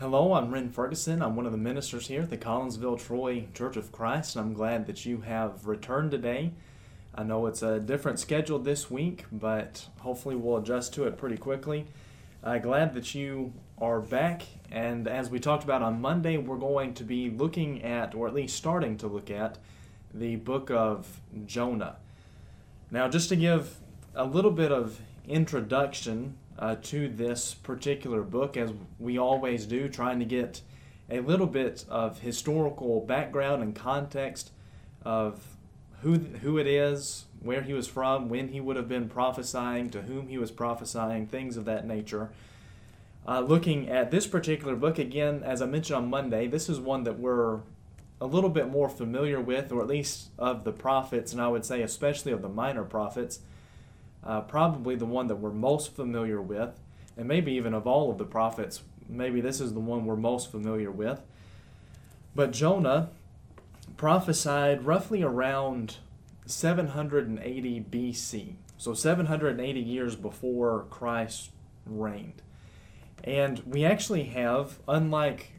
Hello, I'm Ren Ferguson. I'm one of the ministers here at the Collinsville Troy Church of Christ, and I'm glad that you have returned today. I know it's a different schedule this week, but hopefully we'll adjust to it pretty quickly. Uh, glad that you are back, and as we talked about on Monday, we're going to be looking at, or at least starting to look at, the book of Jonah. Now, just to give a little bit of introduction uh, to this particular book, as we always do, trying to get a little bit of historical background and context of who, who it is, where he was from, when he would have been prophesying, to whom he was prophesying, things of that nature. Uh, looking at this particular book, again, as I mentioned on Monday, this is one that we're a little bit more familiar with, or at least of the prophets, and I would say especially of the minor prophets uh, probably the one that we're most familiar with, and maybe even of all of the prophets, maybe this is the one we're most familiar with. But Jonah prophesied roughly around 780 BC, so 780 years before Christ reigned. And we actually have, unlike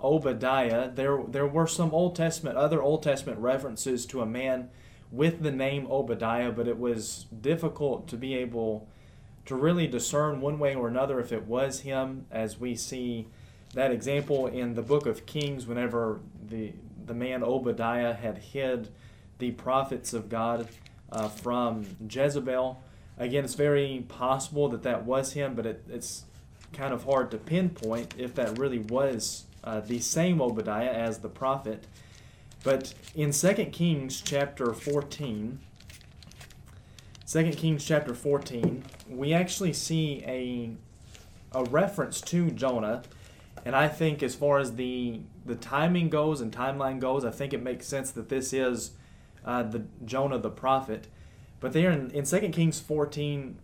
Obadiah, there there were some Old Testament, other Old Testament references to a man with the name Obadiah, but it was difficult to be able to really discern one way or another if it was him, as we see that example in the book of Kings, whenever the the man Obadiah had hid the prophets of God uh, from Jezebel. Again, it's very possible that that was him, but it, it's kind of hard to pinpoint if that really was uh, the same Obadiah as the prophet. But in 2 Kings chapter 14, 2 Kings chapter 14, we actually see a, a reference to Jonah. And I think as far as the, the timing goes and timeline goes, I think it makes sense that this is uh, the Jonah the prophet. But there in, in 2 Kings 14,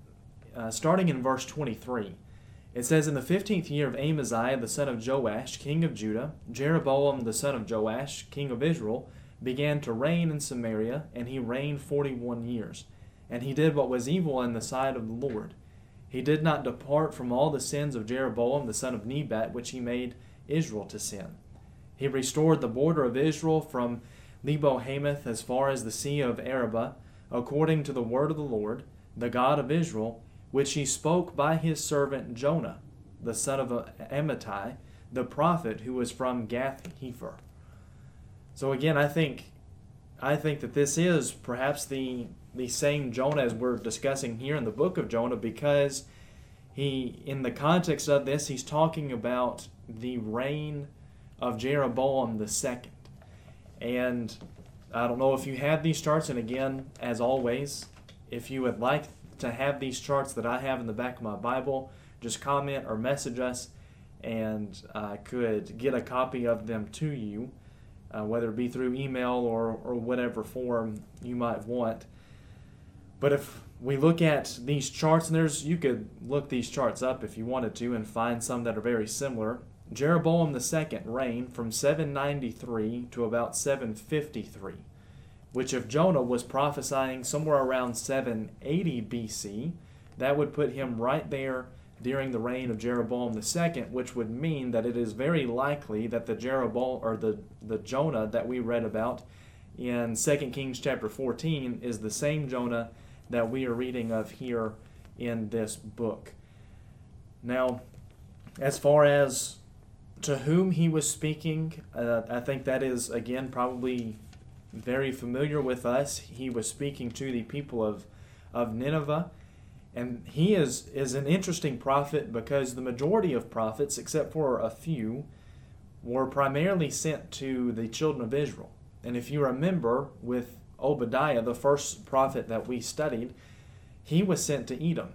uh, starting in verse 23, it says, In the fifteenth year of Amaziah the son of Joash, king of Judah, Jeroboam the son of Joash, king of Israel, began to reign in Samaria, and he reigned forty one years. And he did what was evil in the sight of the Lord. He did not depart from all the sins of Jeroboam the son of Nebat, which he made Israel to sin. He restored the border of Israel from Lebo Hamath as far as the sea of Arabah, according to the word of the Lord, the God of Israel, which he spoke by his servant Jonah, the son of Amittai, the prophet who was from Gath Hepher. So again, I think I think that this is perhaps the the same Jonah as we're discussing here in the book of Jonah because he in the context of this he's talking about the reign of Jeroboam the second. And I don't know if you have these charts and again as always if you would like to have these charts that I have in the back of my Bible, just comment or message us, and I could get a copy of them to you, uh, whether it be through email or, or whatever form you might want. But if we look at these charts, and there's you could look these charts up if you wanted to and find some that are very similar. Jeroboam II reigned from 793 to about 753 which if Jonah was prophesying somewhere around 780 BC, that would put him right there during the reign of Jeroboam II, which would mean that it is very likely that the Jeroboam or the, the Jonah that we read about in 2 Kings chapter 14 is the same Jonah that we are reading of here in this book. Now, as far as to whom he was speaking, uh, I think that is again probably very familiar with us. He was speaking to the people of, of Nineveh. And he is, is an interesting prophet because the majority of prophets, except for a few, were primarily sent to the children of Israel. And if you remember with Obadiah, the first prophet that we studied, he was sent to Edom.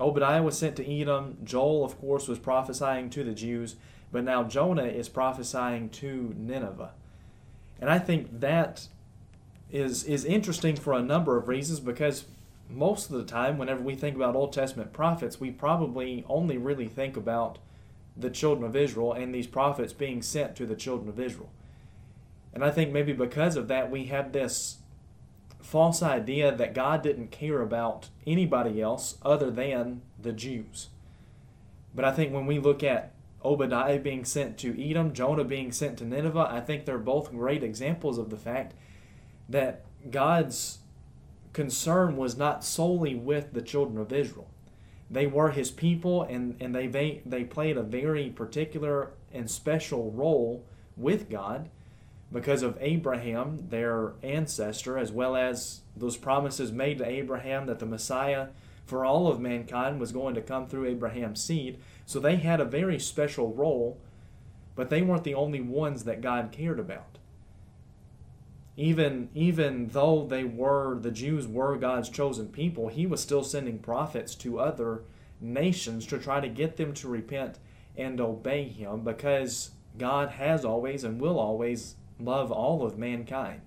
Obadiah was sent to Edom. Joel, of course, was prophesying to the Jews. But now Jonah is prophesying to Nineveh. And I think that is is interesting for a number of reasons because most of the time whenever we think about Old Testament prophets, we probably only really think about the children of Israel and these prophets being sent to the children of Israel. And I think maybe because of that we have this false idea that God didn't care about anybody else other than the Jews. But I think when we look at Obadiah being sent to Edom, Jonah being sent to Nineveh, I think they're both great examples of the fact that God's concern was not solely with the children of Israel. They were his people and, and they, they, they played a very particular and special role with God because of Abraham, their ancestor, as well as those promises made to Abraham that the Messiah for all of mankind was going to come through Abraham's seed. So they had a very special role, but they weren't the only ones that God cared about. Even, even though they were, the Jews were God's chosen people, he was still sending prophets to other nations to try to get them to repent and obey him because God has always and will always love all of mankind.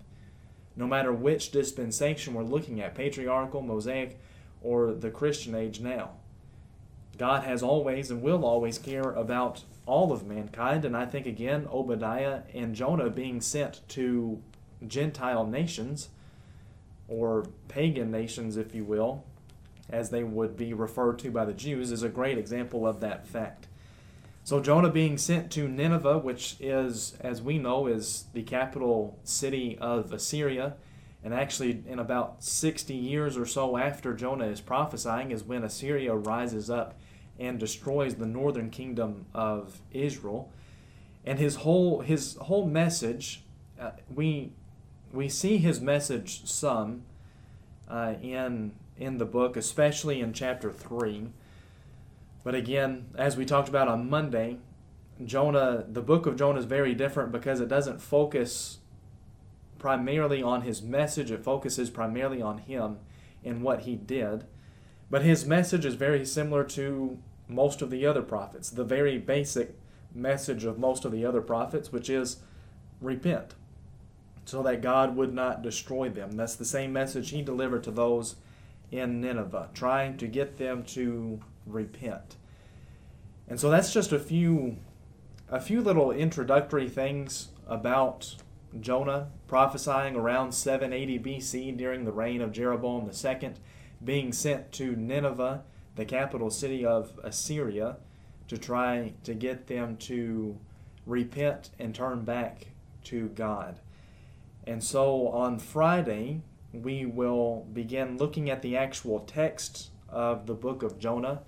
No matter which dispensation we're looking at, patriarchal, Mosaic, or the Christian age now. God has always and will always care about all of mankind, and I think again, Obadiah and Jonah being sent to Gentile nations, or pagan nations, if you will, as they would be referred to by the Jews, is a great example of that fact. So Jonah being sent to Nineveh, which is, as we know, is the capital city of Assyria, and actually in about 60 years or so after Jonah is prophesying is when Assyria rises up and destroys the northern kingdom of Israel. And his whole his whole message, uh, we we see his message some uh, in in the book, especially in chapter three. But again, as we talked about on Monday, Jonah, the book of Jonah is very different because it doesn't focus primarily on his message, it focuses primarily on him and what he did. But his message is very similar to most of the other prophets, the very basic message of most of the other prophets, which is repent, so that God would not destroy them. That's the same message he delivered to those in Nineveh, trying to get them to repent. And so that's just a few a few little introductory things about Jonah prophesying around 780 BC during the reign of Jeroboam II, being sent to Nineveh, the capital city of Assyria, to try to get them to repent and turn back to God. And so on Friday, we will begin looking at the actual text of the book of Jonah.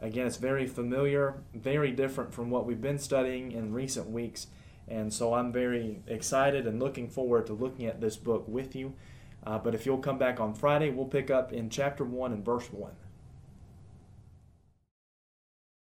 Again, it's very familiar, very different from what we've been studying in recent weeks. And so I'm very excited and looking forward to looking at this book with you. Uh, but if you'll come back on Friday, we'll pick up in chapter 1 and verse 1.